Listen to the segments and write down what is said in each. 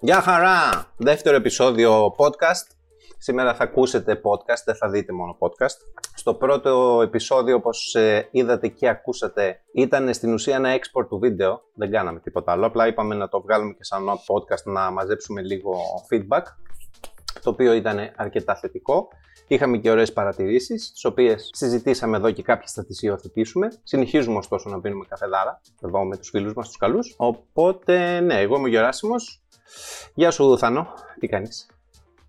Γεια χαρά! Δεύτερο επεισόδιο podcast. Σήμερα θα ακούσετε podcast, δεν θα δείτε μόνο podcast. Στο πρώτο επεισόδιο, όπως ε, είδατε και ακούσατε, ήταν στην ουσία ένα export του βίντεο. Δεν κάναμε τίποτα άλλο, απλά είπαμε να το βγάλουμε και σαν podcast να μαζέψουμε λίγο feedback, το οποίο ήταν αρκετά θετικό. Είχαμε και ωραίες παρατηρήσεις, τις οποίες συζητήσαμε εδώ και κάποιες θα τις υιοθετήσουμε. Συνεχίζουμε ωστόσο να πίνουμε καφεδάρα, εδώ με τους φίλους μας, τους καλούς. Οπότε, ναι, εγώ είμαι ο Γεράσιμος, Γεια σου, Θάνο. Τι κάνεις;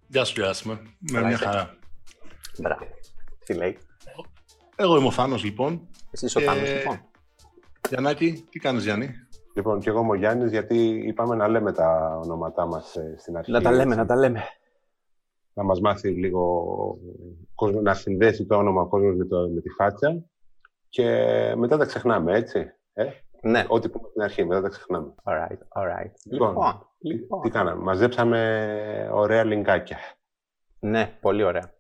Γεια σου, Γεράσιμε. Με μια χαρά. Μπράβο. Τι λέει; Εγώ είμαι ο Θάνος, λοιπόν. Εσύ είσαι ο Θάνος, λοιπόν. Γιαννάκη, τι κάνεις, Γιάννη; Λοιπόν, και εγώ είμαι ο Γιάννης, γιατί είπαμε να λέμε τα ονόματά μας ε, στην αρχή. Να τα λέμε, να τα λέμε. Να μας μάθει λίγο κόσμος, να συνδέσει το όνομα ο κόσμος με, το, με τη φάτσα και μετά τα ξεχνάμε, έτσι. Ε; Ναι. Ό,τι πούμε στην αρχή, μετά τα ξεχνάμε. Alright, alright. Λοιπόν, Λοιπόν, τι- λοιπόν. τι κάναμε; Μαζέψαμε ωραία link άκια. Ναι, πολύ ωραία.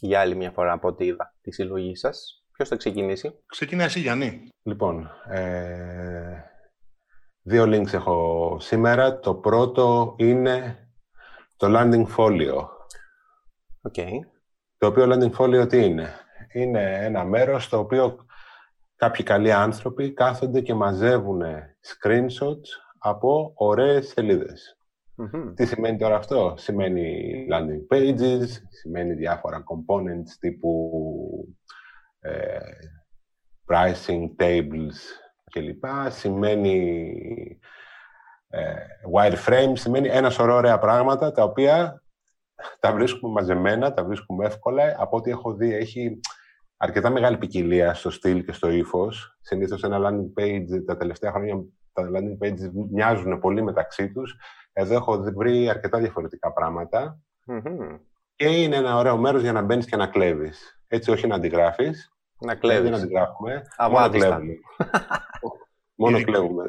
Για άλλη μια φορά από ό,τι είδα τη συλλογή σας. Ποιος θα ξεκινήσει; Ξεκινά εσύ, Γιάννη. Λοιπόν, ε, δύο links έχω σήμερα. Το πρώτο είναι το Landingfolio. OK. Το οποίο Landingfolio τι είναι; Είναι ένα μέρος στο οποίο κάποιοι καλοί άνθρωποι κάθονται και μαζεύουν screenshots από ωραίες σελίδες. Μμμ. Τι σημαίνει τώρα αυτό; Σημαίνει landing pages, σημαίνει διάφορα components τύπου ε, pricing tables κλπ. Σημαίνει ε, wireframe, σημαίνει ένα σωρό ωραία πράγματα τα οποία τα βρίσκουμε μαζεμένα, τα βρίσκουμε εύκολα. Από ό,τι έχω δει έχει αρκετά μεγάλη ποικιλία στο στυλ και στο ύφος. Συνήθως ένα landing page τα τελευταία χρόνια τα landing pages μοιάζουν πολύ μεταξύ τους. Εδώ έχω δει- βρει αρκετά διαφορετικά πράγματα Μμμ. και είναι ένα ωραίο μέρος για να μπαίνεις και να κλέβεις. Έτσι, όχι να αντιγράφεις. Να Δεν κλέβεις. αντιγράφουμε. Μόνο Αβάδιστα. κλέβουμε. Μόνο Ειδικό. κλέβουμε.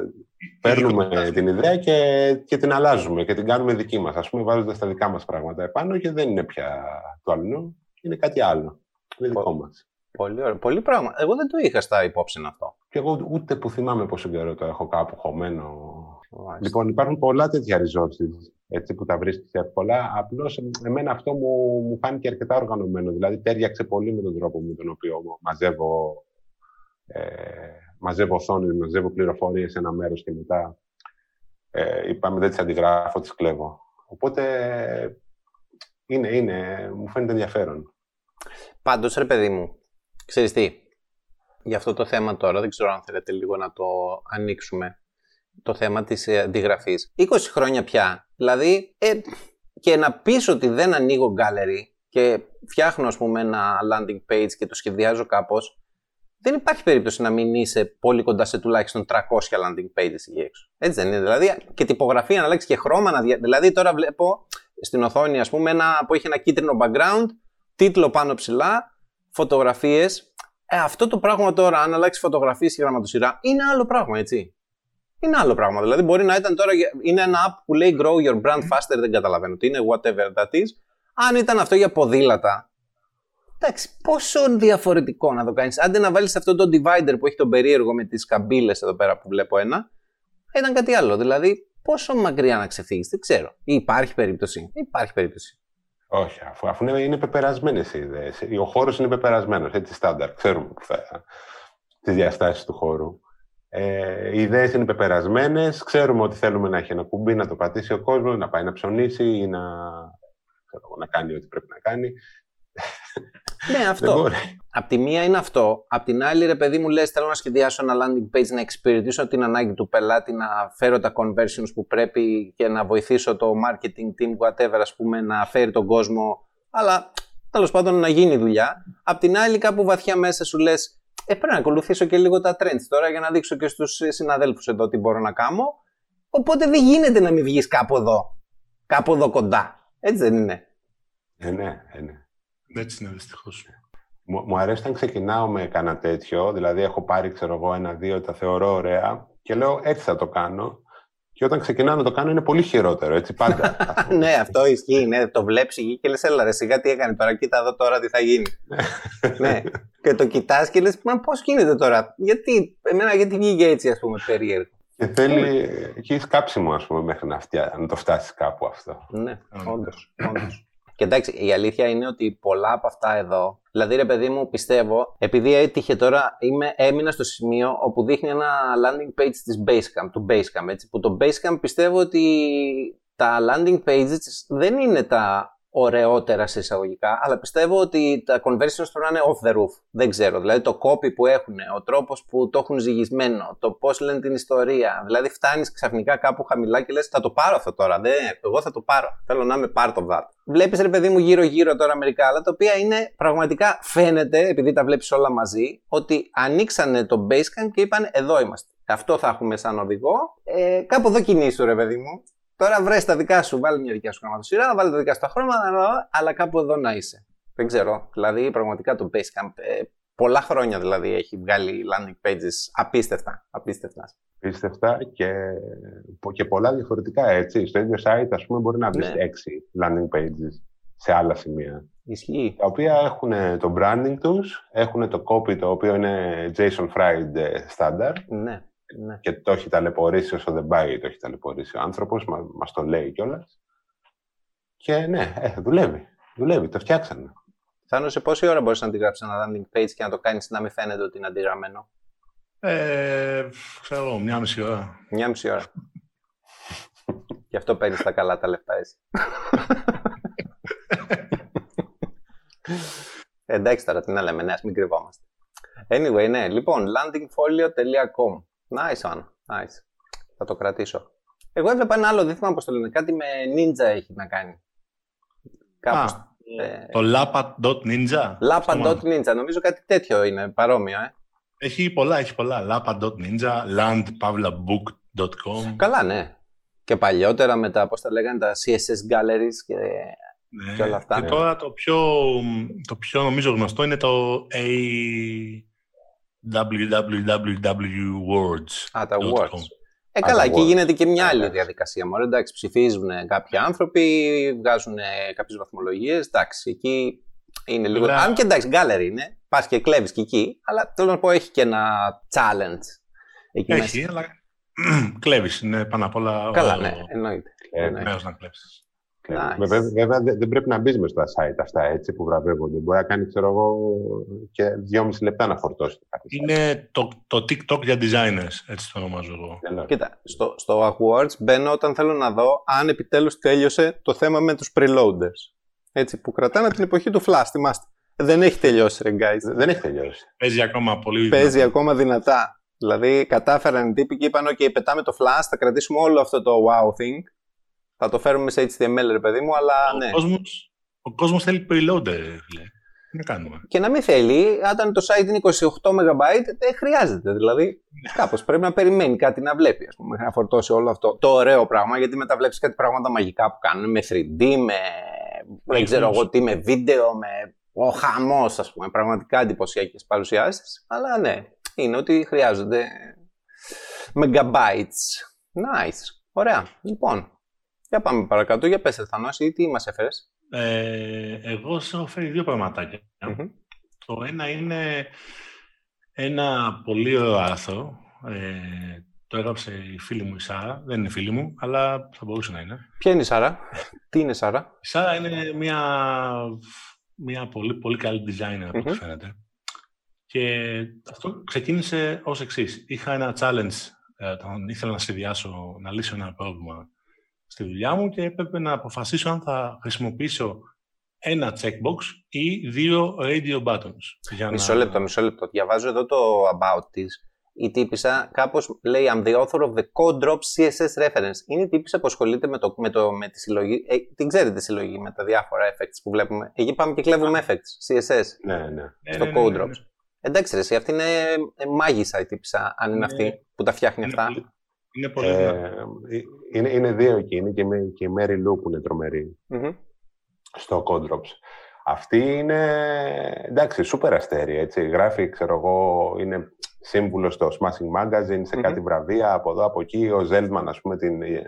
Παίρνουμε την ιδέα και, και την αλλάζουμε και την κάνουμε δική μας. Ας πούμε, βάζοντας τα δικά μας πράγματα επάνω και δεν είναι πια το άλλο. Είναι κάτι άλλο. Είναι δικό μας. Πολύ ωραίο. Πολύ πράγμα. Εγώ δεν το είχα στα υπόψη αυτό. Και εγώ ούτε που θυμάμαι πόσο καιρό το έχω κάπου χωμένο Μάλιστα. Λοιπόν, υπάρχουν πολλά τέτοια resources έτσι, που τα βρίσκεις εύκολα. Απλώς εμένα αυτό μου, μου φάνηκε αρκετά οργανωμένο. Δηλαδή, τέριαξε πολύ με τον τρόπο με τον οποίο μαζεύω, ε, μαζεύω οθόνες, μαζεύω πληροφορίες σε ένα μέρος και μετά ε, είπαμε δεν τις αντιγράφω, τις κλέβω. Οπότε είναι, είναι, μου φαίνεται ενδιαφέρον. Πάντως, ρε παιδί μου, ξέρεις τι, για αυτό το θέμα τώρα, δεν ξέρω αν θέλετε λίγο να το ανοίξουμε, το θέμα της ε, αντιγραφής. 20 χρόνια πια, δηλαδή, ε, και να πεις ότι δεν ανοίγω gallery και φτιάχνω, ας πούμε, ένα landing page και το σχεδιάζω κάπως, δεν υπάρχει περίπτωση να μην είσαι πολύ κοντά σε τουλάχιστον 300 landing pages εκεί έξω. Έτσι δεν είναι. Δηλαδή, και τυπογραφία να αλλάξει και χρώμα. Να δια... Δηλαδή, τώρα βλέπω στην οθόνη, ας πούμε, ένα που έχει ένα κίτρινο background, τίτλο πάνω ψηλά, φωτογραφίες. Ε, αυτό το πράγμα τώρα, αν αλλάξει φωτογραφίες και γραμματοσυρά, είναι άλλο πράγμα, έτσι. Είναι άλλο πράγμα. Δηλαδή, μπορεί να ήταν τώρα. Είναι ένα app που λέει Grow your brand faster, δεν καταλαβαίνω τι είναι, whatever that is. Αν ήταν αυτό για ποδήλατα, εντάξει, πόσο διαφορετικό να το κάνεις. Άντε να βάλεις αυτό το divider που έχει τον περίεργο με τις καμπύλες εδώ πέρα που βλέπω ένα, ήταν κάτι άλλο. Δηλαδή, πόσο μακριά να ξεφύγεις, δεν ξέρω. Ή υπάρχει περίπτωση. Υπάρχει περίπτωση. Όχι, αφού, αφού είναι, είναι πεπερασμένες οι ιδέες. Ο χώρος είναι πεπερασμένος, έτσι στάνταρ. Ξέρουμε που θα, τις διαστάσεις του χώρου. Ε, οι ιδέες είναι πεπερασμένες. Ξέρουμε ότι θέλουμε να έχει ένα κουμπί, να το πατήσει ο κόσμος, να πάει να ψωνίσει ή να, ξέρω, εγώ, να κάνει ό,τι πρέπει να κάνει. Ναι, Δεν αυτό. μπορεί. Απ' τη μία είναι αυτό. Απ' την άλλη, ρε παιδί μου, λες θέλω να σχεδιάσω ένα landing page, να εξυπηρετήσω την ανάγκη του πελάτη, να φέρω τα conversions που πρέπει και να βοηθήσω το marketing team, whatever, ας πούμε, να φέρει τον κόσμο. Αλλά τέλος πάντων να γίνει η δουλειά. Απ' την άλλη, κάπου βαθιά μέσα σου λες ε, πρέπει να ακολουθήσω και λίγο τα trends τώρα για να δείξω και στους συναδέλφους εδώ τι μπορώ να κάνω. Οπότε δεν γίνεται να μην βγεις κάπου εδώ. Κάπου εδώ κοντά. Έτσι δεν είναι. Ε, ναι, ε, ναι. Έτσι είναι δυστυχώς. Μου, μου αρέσει όταν ξεκινάω με κανένα τέτοιο, δηλαδή έχω πάρει, ξέρω εγώ, ένα-δύο, τα θεωρώ ωραία και λέω έτσι θα το κάνω. Και Και όταν ξεκινάω να το κάνω είναι πολύ χειρότερο, έτσι πάντα. ας πούμε. ναι, αυτό ισχύει. Ναι, το βλέπεις εκεί και λες, έλα ρε, σιγά τι έκανε τώρα. Κοίτα εδώ τώρα τι θα γίνει. ναι. Και το κοιτάς και λες, μα πώς γίνεται τώρα. Γιατί, εμένα γιατί βγήκε έτσι, ας πούμε, περίεργο. Και θέλει, έχει κάψιμο, ας πούμε, μέχρι να, φτιά, να το φτάσεις κάπου αυτό. Ναι, Όντως. όντως. Όντως. Και εντάξει, η αλήθεια είναι ότι πολλά από αυτά εδώ, δηλαδή ρε παιδί μου, πιστεύω, επειδή έτυχε τώρα, είμαι, έμεινα στο σημείο όπου δείχνει ένα landing page της Basecamp, του Basecamp, έτσι, που το Basecamp πιστεύω ότι τα landing pages δεν είναι τα ωραιότερα σε εισαγωγικά, αλλά πιστεύω ότι τα conversions τώρα είναι off the roof. Δεν ξέρω. Δηλαδή το copy που έχουν, ο τρόπος που το έχουν ζυγισμένο, το πώς λένε την ιστορία. Δηλαδή φτάνεις ξαφνικά κάπου χαμηλά και λες: Θα το πάρω αυτό τώρα. Δεν, εγώ θα το πάρω. Θέλω να είμαι part of that. Βλέπεις ρε παιδί μου γύρω-γύρω τώρα μερικά άλλα, τα οποία είναι πραγματικά φαίνεται, επειδή τα βλέπεις όλα μαζί, ότι ανοίξανε το Basecamp και είπαν: Εδώ είμαστε. Αυτό θα έχουμε σαν οδηγό. Ε, κάπου εδώ κινήσου, ρε παιδί μου. Τώρα βρες τα δικά σου, βάλει μια δικιά σου γραμματοσυρά, βάλει τα δικά σου τα χρώματα, αλλά κάπου εδώ να είσαι. Δεν ξέρω. Δηλαδή, πραγματικά το Basecamp ε, πολλά χρόνια δηλαδή έχει βγάλει landing pages απίστευτα. απίστευτα. Πίστευτα και, και πολλά διαφορετικά έτσι. Στο ίδιο site, ας πούμε, μπορεί να βρεις Ναι. έξι landing pages σε άλλα σημεία. Ισχύει. Τα οποία έχουν το branding τους, έχουν το copy το οποίο είναι JSON fried ε, standard Ναι, ναι. και το έχει ταλαιπωρήσει όσο δεν πάει, το έχει ταλαιπωρήσει ο άνθρωπος, μα, μας το λέει κιόλας. Και ναι, ε, δουλεύει. Δουλεύει, το φτιάξανε. Θάνος, σε πόση ώρα μπορείς να αντιγράψεις ένα landing page και να το κάνεις να μην φαίνεται ότι είναι αντιγραμμένο; Ε, ξέρω εγώ, μια μισή ώρα. Μια μισή ώρα. Γι' αυτό παίρνεις τα καλά τα λεφτά εσύ. Ε, Εντάξει τώρα, τι να λέμε, ναι, ας μην κρυβόμαστε. Anyway, ναι, λοιπόν, landingfolio.com. Nice one, nice. Θα το κρατήσω. Εγώ έβλεπα ένα άλλο, δεν θυμάμαι πώς το λένε, κάτι με ninja έχει να κάνει. Κάπως. Α, ε, το lapa.ninja. Lapa.ninja, νομίζω κάτι τέτοιο είναι, παρόμοιο, ε. Έχει πολλά, έχει πολλά. lapa.ninja, landpavlabook.com. Καλά, ναι. Και παλιότερα με τα, πώς τα λέγανε, τα CSS galleries και... Ναι. και όλα αυτά. Και τώρα το πιο, το πιο νομίζω γνωστό είναι το A... www.words. Α, τα Dot words. com. Ε, Α, καλά, τα εκεί words. γίνεται και μια άλλη Ναι. διαδικασία. Μωρέ, εντάξει, ψηφίζουν κάποιοι άνθρωποι, βγάζουν κάποιες βαθμολογίες. Εντάξει, εκεί είναι λίγο. Βέβαια. Αν και εντάξει, γκάλερι είναι. Πα και κλέβεις και εκεί. Αλλά θέλω να πω, έχει και ένα challenge. Εκεί Έχει, μέσα. αλλά κλέβεις. Είναι πάνω απ' όλα Καλά, ο ναι, εννοείται. Ε, Ναι. νέος να κλέψεις. Nice. Βέβαια, βέβαια δεν δεν πρέπει να μπεις μες στα site αυτά έτσι που βραβεύονται. Μπορεί να κάνει, ξέρω εγώ, και δυόμιση λεπτά να φορτώσει το κάτι. site. Είναι το, το TikTok για designers, έτσι το ονομάζω εγώ. Εννοείται. Κοίτα, στο, στο Awards μπαίνω όταν θέλω να δω αν επιτέλους τέλειωσε το θέμα με τους preloaders. Έτσι, που κρατάνε από την εποχή του Flash, θυμάστε. Δεν έχει τελειώσει, ρε guys. Δεν έχει τελειώσει. Παίζει ακόμα πολύ παίζει δυνατά. ακόμα δυνατά. Δηλαδή, κατάφεραν οι τύποι και είπαν: OK, πετάμε το flash, θα κρατήσουμε όλο αυτό το wow thing. Θα το φέρουμε σε HTML, ρε παιδί μου, αλλά Ο, ναι. κόσμος, ο κόσμος θέλει preloader, φίλε. Τι να κάνουμε; Και να μην θέλει, όταν το site είναι 28 MB, δεν χρειάζεται. Δηλαδή, κάπως πρέπει να περιμένει κάτι να βλέπει, ας πούμε, μέχρι να φορτώσει όλο αυτό. Το ωραίο πράγμα, γιατί μετά βλέπεις κάτι πράγματα μαγικά που κάνουν με 3D, με. δεν ξέρω εγώ τι, με βίντεο, με. Ο χαμός, ας πούμε. Πραγματικά εντυπωσιακές παρουσιάσεις. Αλλά ναι, είναι ότι χρειάζονται megabytes. Nice. Ωραία. Λοιπόν, για πάμε παρακάτω. Για πες, Θανός, ή τι μας έφερες; Ε, εγώ σε έχω φέρει δύο πραγματάκια. Μμμ. Το ένα είναι ένα πολύ ωραίο άρθρο. Ε, το έγραψε η φίλη μου η Σάρα. Δεν είναι φίλη μου, αλλά θα μπορούσε να είναι. Ποια είναι η Σάρα; τι είναι η Σάρα; Η Σάρα είναι μια, μια πολύ, πολύ καλή designer από ό,τι Μμμ. φαίνεται. Και αυτό ξεκίνησε ως εξής. Είχα ένα challenge, ε, όταν ήθελα να σχεδιάσω, να λύσω ένα πρόβλημα στη δουλειά μου και έπρεπε να αποφασίσω αν θα χρησιμοποιήσω ένα checkbox ή δύο radio buttons. Για Μισό να- λεπτό, μισό λεπτό. Διαβάζω εδώ το about της. Η τύπησα κάπως λέει I'm the author of the code drop CSS reference. Είναι η τύπησα που ασχολείται με, το, με, το, με τη συλλογή. Ε, την ξέρετε τη συλλογή με τα διάφορα effects που βλέπουμε. Εκεί πάμε και κλέβουμε effects, CSS, Ναι, ναι. Ναι, στο ναι, ναι, code ναι, ναι. drops. Εντάξει, ρε, εσύ, αυτή είναι ε, μάγισσα η τύπησα, αν είναι Είναι- αυτή που τα φτιάχνει Είναι αυτά. Πολύ, είναι πολύ Ε, δυνατό. είναι, είναι δύο εκεί. Είναι και, με- και η Mary Lou που είναι τρομερή Μμμ. στο Codrops. Αυτή είναι, εντάξει, σούπερ αστέρι, έτσι. Γράφει, ξέρω εγώ, είναι σύμβουλος στο Smashing Magazine, σε κάτι βραβεία από εδώ, από εκεί. Ο Ζέλμαν, ας πούμε, την, ε,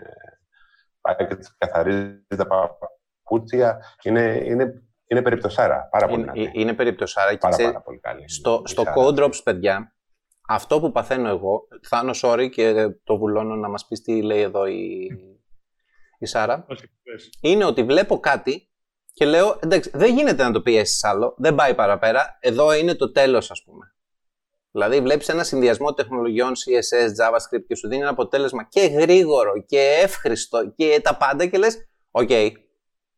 πάει και καθαρίζει τα παπούτσια. Είναι, είναι, είναι περιπτωσάρα. Πάρα πολύ είναι, είναι περιπτωσάρα. Και πάρα, πάρα πολύ καλή. Στο, στο Code Drops, παιδιά, αυτό που παθαίνω εγώ, Θάνο, sorry και το βουλώνω να μας πεις τι λέει εδώ η, η Σάρα, είναι ότι βλέπω κάτι και λέω, εντάξει, δεν γίνεται να το πιέσεις άλλο, δεν πάει παραπέρα, εδώ είναι το τέλος ας πούμε. Δηλαδή βλέπεις ένα συνδυασμό τεχνολογιών CSS, JavaScript και σου δίνει ένα αποτέλεσμα και γρήγορο και εύχριστο και τα πάντα και λες, OK, okay,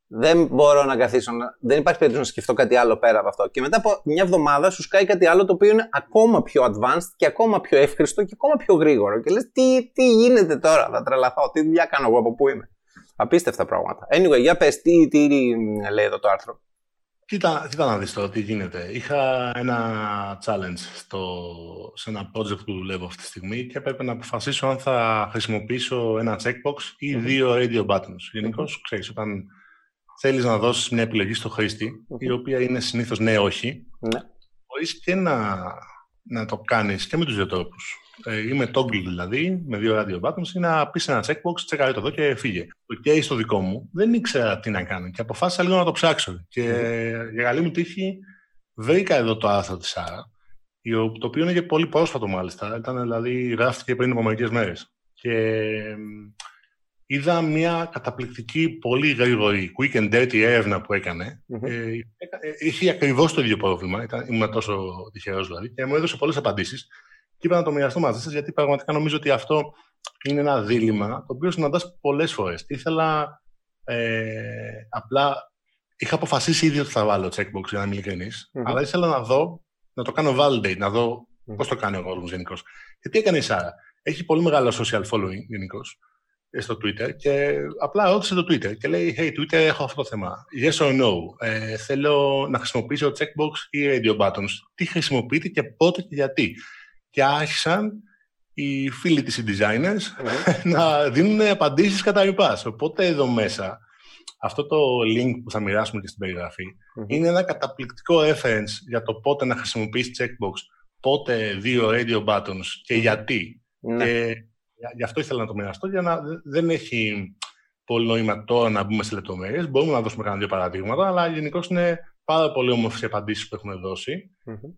δεν μπορώ να καθίσω, δεν υπάρχει περίπτωση να σκεφτώ κάτι άλλο πέρα από αυτό. Και μετά από μια εβδομάδα σου σκάει κάτι άλλο το οποίο είναι ακόμα πιο advanced και ακόμα πιο εύχριστο και ακόμα πιο γρήγορο. Και λες τι, τι γίνεται τώρα, θα τρελαθώ, τι δουλειά κάνω εγώ από πού είμαι. Απίστευτα πράγματα. Anyway, για πες, τι, τι λέει εδώ το άρθρο. Κοίτα, κοίτα να δεις τώρα τι γίνεται. Είχα ένα challenge στο, σε ένα project που δουλεύω αυτή τη στιγμή και έπρεπε να αποφασίσω αν θα χρησιμοποιήσω ένα checkbox ή δύο radio buttons. Γενικώς, ξέρεις, όταν θέλεις να δώσεις μια επιλογή στο χρήστη, η οποία είναι συνήθως ναι, όχι, ναι. μπορείς και να, να το κάνεις και με τους δύο τρόπους. Ε, ή με toggle δηλαδή, με δύο radio buttons, ή να πεις ένα checkbox, τσεκάρει το εδώ και φύγε. Το case στο δικό μου δεν ήξερα τι να κάνω και αποφάσισα λίγο να το ψάξω. Και για καλή μου τύχη βρήκα εδώ το άρθρο της Σάρα, το οποίο είναι και πολύ πρόσφατο μάλιστα. Ήταν δηλαδή, γράφτηκε πριν από μερικές μέρες. Και είδα μια καταπληκτική, πολύ γρήγορη, quick and dirty έρευνα που έκανε. Mm-hmm. Ε, είχε ακριβώς το ίδιο πρόβλημα. Ήταν, ήμουν τόσο τυχερός δηλαδή και μου έδωσε πολλές απαντήσεις. Και είπα να το μοιραστώ μαζί σας, γιατί πραγματικά νομίζω ότι αυτό είναι ένα δίλημα το οποίο συναντάς πολλές φορές. Ήθελα ε, απλά. Είχα αποφασίσει ήδη ότι θα βάλω checkbox για να είμαι ειλικρινή, mm-hmm. αλλά ήθελα να δω, να το κάνω validate, να δω mm-hmm. πώς το κάνει ο κόσμος γενικώς. Και τι έκανε η Σάρα; Έχει πολύ μεγάλο social following γενικώς στο Twitter και απλά ρώτησε το Twitter και λέει «Hey, Twitter, έχω αυτό το θέμα. Yes or no. Ε, θέλω να χρησιμοποιήσω checkbox ή radio buttons. Τι χρησιμοποιείτε και πότε και γιατί». Και άρχισαν οι φίλοι της designers να δίνουν απαντήσεις κατά λοιπάς. Οπότε εδώ μέσα, αυτό το link που θα μοιράσουμε και στην περιγραφη είναι ένα καταπληκτικό reference για το πότε να χρησιμοποιήσει checkbox, πότε δύο radio buttons και γιατί. Ναι. Και Γι' αυτό ήθελα να το μοιραστώ, για να δεν έχει πολύ νόημα τώρα να μπούμε σε λεπτομέρειες. Μπορούμε να δώσουμε κανένα δύο παραδείγματα, αλλά γενικώς είναι πάρα πολύ όμορφες οι απαντήσεις που έχουμε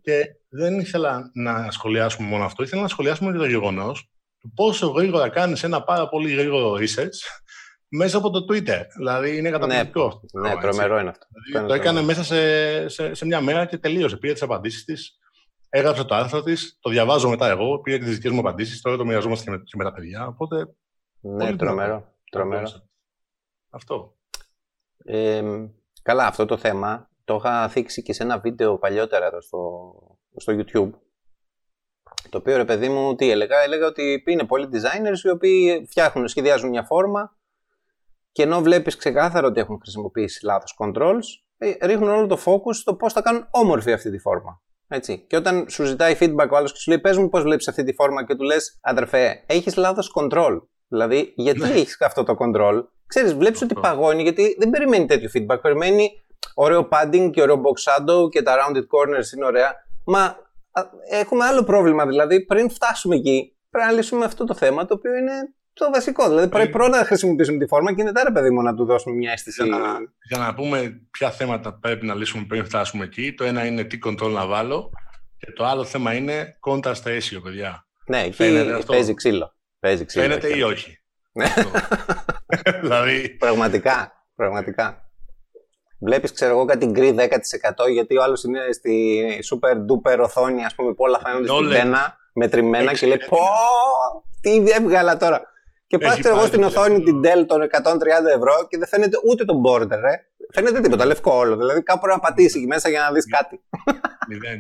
Και δεν ήθελα να σχολιάσουμε μόνο αυτό, ήθελα να σχολιάσουμε και το γεγονός του πόσο γρήγορα κάνεις ένα πάρα πολύ γρήγορο research μέσα από το Twitter. Δηλαδή είναι καταπληκτικό. Ναι, ναι τρομερό είναι αυτό. Δηλαδή, το έκανε μέσα σε, σε, σε, μια μέρα και τελείωσε. Πήρε τις απαντήσεις της έγραψε το άρθρο της, το διαβάζω μετά εγώ, πήρε τις δικές μου απαντήσεις, τώρα το μοιραζόμαστε και με, και με τα παιδιά. Οπότε. Ναι, τρομερό. τρομερό. Αυτό. Ε, καλά, αυτό το θέμα το είχα θίξει και σε ένα βίντεο παλιότερα εδώ στο, στο YouTube. Το οποίο ρε παιδί μου, τι έλεγα, έλεγα ότι είναι πολλοί designers οι οποίοι φτιάχνουν, σχεδιάζουν μια φόρμα και ενώ βλέπεις ξεκάθαρο ότι έχουν χρησιμοποιήσει λάθος controls, ε, ρίχνουν όλο το focus στο πώς θα κάνουν όμορφη αυτή τη φόρμα. Έτσι. Και όταν σου ζητάει feedback ο άλλος και σου λέει: Πες μου πώς βλέπεις αυτή τη φόρμα και του λες: Αδερφέ, έχεις λάθος control. Δηλαδή, γιατί ναι. έχεις αυτό το control; Ξέρεις, βλέπεις ότι παγώνει γιατί δεν περιμένει τέτοιο feedback. Περιμένει ωραίο padding και ωραίο box shadow και τα rounded corners είναι ωραία. Μα έχουμε άλλο πρόβλημα. Δηλαδή, πριν φτάσουμε εκεί, πρέπει να λύσουμε αυτό το θέμα το οποίο είναι το βασικό. Δηλαδή πρέπει ε, πρώτα να χρησιμοποιήσουμε τη φόρμα και μετά ρε παιδί μου να του δώσουμε μια αίσθηση. Για να, για να πούμε ποια θέματα πρέπει να λύσουμε πριν φτάσουμε εκεί. Το ένα είναι τι control να βάλω και το άλλο θέμα είναι contrast ratio, παιδιά. Ναι, εκεί αυτό; παίζει ξύλο. Παίζει ξύλο. Φαίνεται ή όχι; Ναι. δηλαδή... Πραγματικά. Πραγματικά. Βλέπεις, ξέρω εγώ, κάτι γκρι 10% γιατί ο άλλος είναι στη super duper οθόνη, ας πούμε, που όλα φαίνονται στην πένα, μετρημένα και λέει Πω, τι έβγαλα τώρα. Και πάω εγώ στην οθόνη την Dell των 130 ευρώ και δεν φαίνεται ούτε το border, ε. Φαίνεται τίποτα, λευκό όλο. Δηλαδή κάπου να πατήσει εκεί μέσα για να δεις κάτι. Μηδέν.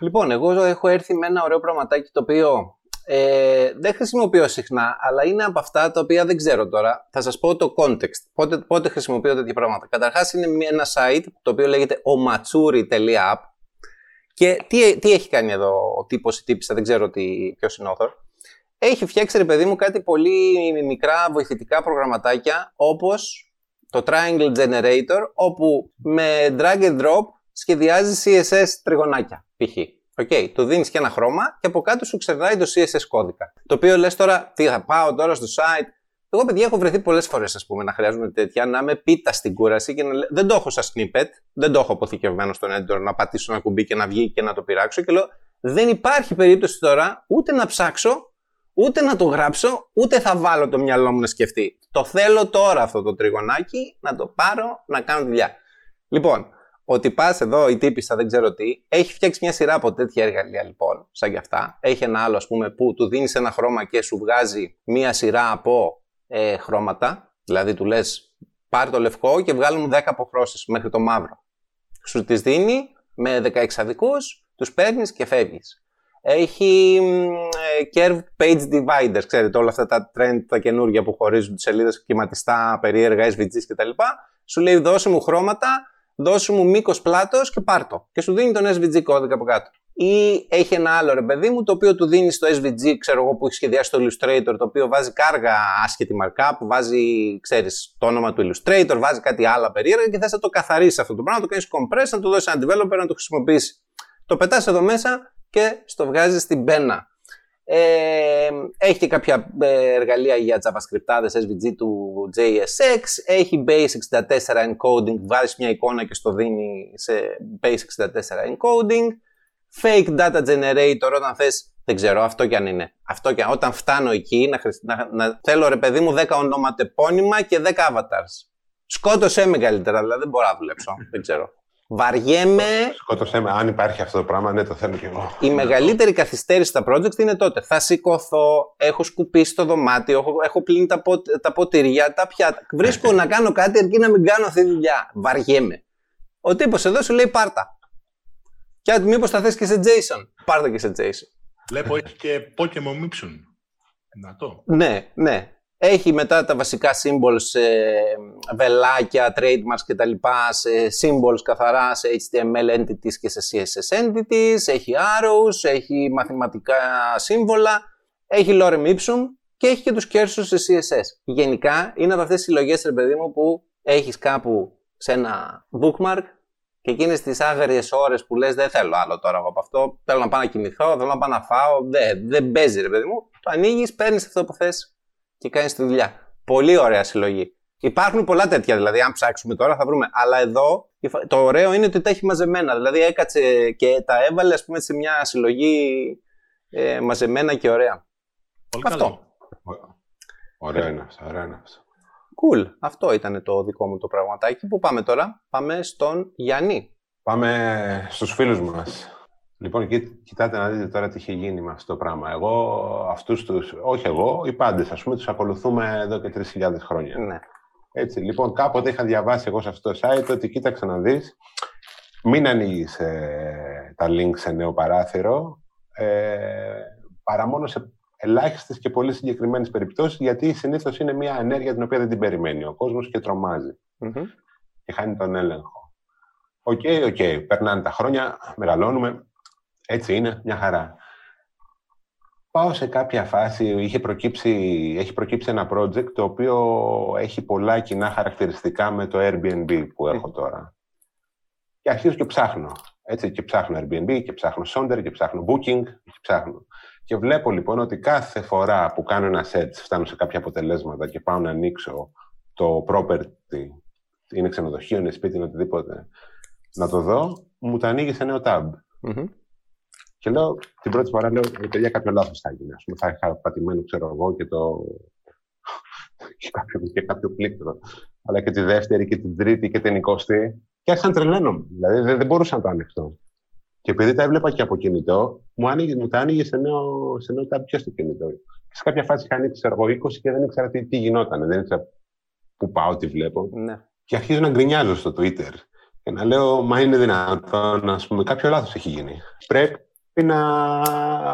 λοιπόν, εγώ έχω έρθει με ένα ωραίο πραγματάκι το οποίο ε, δεν χρησιμοποιώ συχνά, αλλά είναι από αυτά τα οποία δεν ξέρω τώρα. Θα σας πω το context. Πότε, πότε χρησιμοποιώ τέτοια πράγματα. Καταρχάς, είναι ένα site το οποίο λέγεται omatsuri.app. Και τι, τι έχει κάνει εδώ ο τύπος ή τύπισσα, δεν ξέρω ποιος είναι ο author έχει φτιάξει ρε παιδί μου κάτι πολύ μικρά βοηθητικά προγραμματάκια όπως το Triangle Generator όπου με drag and drop σχεδιάζει CSS τριγωνάκια π.χ. OK, okay, του δίνεις και ένα χρώμα και από κάτω σου ξερνάει το CSS κώδικα. Το οποίο λες τώρα, τι θα πάω τώρα στο site. Εγώ, παιδιά, έχω βρεθεί πολλές φορές, ας πούμε, να χρειάζομαι τέτοια, να είμαι πίτα στην κούραση και να λέω. Δεν το έχω σαν snippet, δεν το έχω αποθηκευμένο στον editor να πατήσω ένα κουμπί και να βγει και να το πειράξω. Και λέω, δεν υπάρχει περίπτωση τώρα ούτε να ψάξω, ούτε να το γράψω, ούτε θα βάλω το μυαλό μου να σκεφτεί. Το θέλω τώρα αυτό το τριγωνάκι, να το πάρω, να κάνω δουλειά. Λοιπόν, ότι πα εδώ η τύπησα, δεν ξέρω τι, έχει φτιάξει μια σειρά από τέτοια εργαλεία λοιπόν, σαν κι αυτά. Έχει ένα άλλο, ας πούμε, που του δίνεις ένα χρώμα και σου βγάζει μια σειρά από ε, χρώματα. Δηλαδή του λες, πάρ το λευκό και βγάλει μου 10 αποχρώσεις μέχρι το μαύρο. Σου τις δίνει με 16 αδικούς, τους παίρνεις και φεύγεις. Έχει ε, curved page dividers, ξέρετε όλα αυτά τα trend, τα καινούργια που χωρίζουν τις σελίδες σχηματιστά, περίεργα, SVGs κτλ. Σου λέει δώσε μου χρώματα δώσου μου μήκος πλάτος και πάρτο. Και σου δίνει τον SVG κώδικα από κάτω. Ή έχει ένα άλλο ρε παιδί μου, το οποίο του δίνει στο SVG, ξέρω εγώ που έχει σχεδιάσει το Illustrator, το οποίο βάζει κάργα άσχετη markup, βάζει, ξέρεις, το όνομα του Illustrator, βάζει κάτι άλλο περίεργα και θες να το καθαρίσει αυτό το πράγμα, να το κάνεις compress, να το δώσεις ένα developer να το χρησιμοποιήσει. Το πετάς εδώ μέσα και στο βγάζεις στην πένα. Ε, έχει και κάποια ε, εργαλεία για JavaScript, SVG του JSX. Έχει Base64 encoding, βάζεις μια εικόνα και στο δίνει σε Base64 encoding. Fake data generator, όταν θες, δεν ξέρω, αυτό κι αν είναι. Αυτό κι αν, όταν φτάνω εκεί, να, να, να θέλω ρε παιδί μου 10 ονοματεπώνυμα και 10 avatars. Σκότωσέ με καλύτερα, δηλαδή δεν μπορώ να δουλέψω, δεν ξέρω. Βαριέμαι. Σκότωσέ με. Αν υπάρχει αυτό το πράγμα, ναι, το θέλω κι εγώ. Η μεγαλύτερη καθυστέρηση στα project είναι τότε. Θα σηκωθώ, έχω σκουπίσει το δωμάτιο, έχω, έχω πλύνει τα, πο, τα ποτηριά, τα πιάτα. Βρίσκω να κάνω κάτι αρκεί να μην κάνω αυτή τη δουλειά. Βαριέμαι. Ο τύπος εδώ σου λέει πάρτα. Και αν μήπως θα θες και σε JSON. Πάρτα και σε JSON. Βλέπω έχει και Pokemon Mipsun. Δυνατό. Ναι, ναι. Έχει μετά τα βασικά symbols, σε βελάκια, trademarks και τα λοιπά, σε symbols καθαρά, σε HTML entities και σε CSS entities, έχει arrows, έχει μαθηματικά σύμβολα, έχει lorem ipsum και έχει και τους cursors σε CSS. Γενικά είναι από αυτές τις συλλογές, ρε παιδί μου, που έχεις κάπου σε ένα bookmark και εκείνες τις άγριες ώρες που λες: Δεν θέλω άλλο τώρα από αυτό. Θέλω να πάω να κοιμηθώ, θέλω να πάω να φάω. Δεν, δεν παίζει, ρε παιδί μου. Το ανοίγεις, παίρνεις αυτό που θες και κάνεις τη δουλειά. Πολύ ωραία συλλογή. Υπάρχουν πολλά τέτοια, δηλαδή, αν ψάξουμε τώρα θα βρούμε. Αλλά εδώ το ωραίο είναι ότι τα έχει μαζεμένα. Δηλαδή, έκατσε και τα έβαλε, ας πούμε, σε μια συλλογή ε, μαζεμένα και ωραία. Πολύ αυτό. καλό. Ωραίο είναι αυτό, ωραίο είναι αυτό. Cool. Αυτό ήταν το δικό μου το πραγματάκι. Πού πάμε τώρα; Πάμε στον Γιάννη. Πάμε στους φίλους μας. Λοιπόν, κοι- κοιτάτε να δείτε τώρα τι είχε γίνει με αυτό το πράγμα. Εγώ αυτούς τους, όχι εγώ, οι πάντες, ας πούμε, τους ακολουθούμε εδώ και 3.000 χρόνια. Ναι. Έτσι, λοιπόν, κάποτε είχα διαβάσει εγώ σε αυτό το site ότι κοίταξε να δεις, μην ανοίγεις ε, τα link σε νέο παράθυρο, ε, παρά μόνο σε ελάχιστες και πολύ συγκεκριμένες περιπτώσεις, γιατί συνήθως είναι μια ενέργεια την οποία δεν την περιμένει ο κόσμος και τρομάζει Μμμ. και χάνει τον έλεγχο. OK, OK, περνάνε τα χρόνια, μεγαλώνουμε, έτσι είναι, μια χαρά. Πάω σε κάποια φάση, είχε προκύψει, έχει προκύψει ένα project το οποίο έχει πολλά κοινά χαρακτηριστικά με το Airbnb που έχω τώρα. Και αρχίζω και ψάχνω. Έτσι, και ψάχνω Airbnb και ψάχνω Sonder και ψάχνω Booking και ψάχνω. Και βλέπω λοιπόν ότι κάθε φορά που κάνω ένα search, φτάνω σε κάποια αποτελέσματα και πάω να ανοίξω το property, είναι ξενοδοχείο, είναι σπίτι, είναι οτιδήποτε, να το δω, μου το ανοίγει σε νέο tab. Μμμ. Και λέω, την πρώτη φορά λέω, «Ε, παιδιά, κάποιο λάθος θα γίνει. Ας πούμε, θα είχα πατημένο, ξέρω εγώ, και το. και κάποιο, και κάποιο πλήκτρο. Αλλά και τη δεύτερη και την τρίτη και την εικοστή. Και άρχισα να τρελαίνομαι. Δηλαδή δεν, δεν μπορούσα να το ανοιχτώ. Και επειδή τα έβλεπα και από κινητό, μου, άνοιγε, μου τα άνοιγε σε νέο, σε νέο tab και στο κινητό. Και σε κάποια φάση είχα ανοίξει, ξέρω εγώ, 20 και δεν ήξερα τι, τι γινόταν. Δεν ήξερα πού πάω, τι βλέπω. Ναι. Και αρχίζω να γκρινιάζω στο Twitter. Και να λέω, μα είναι δυνατόν, ας πούμε, κάποιο λάθος έχει γίνει. Πρέπει να...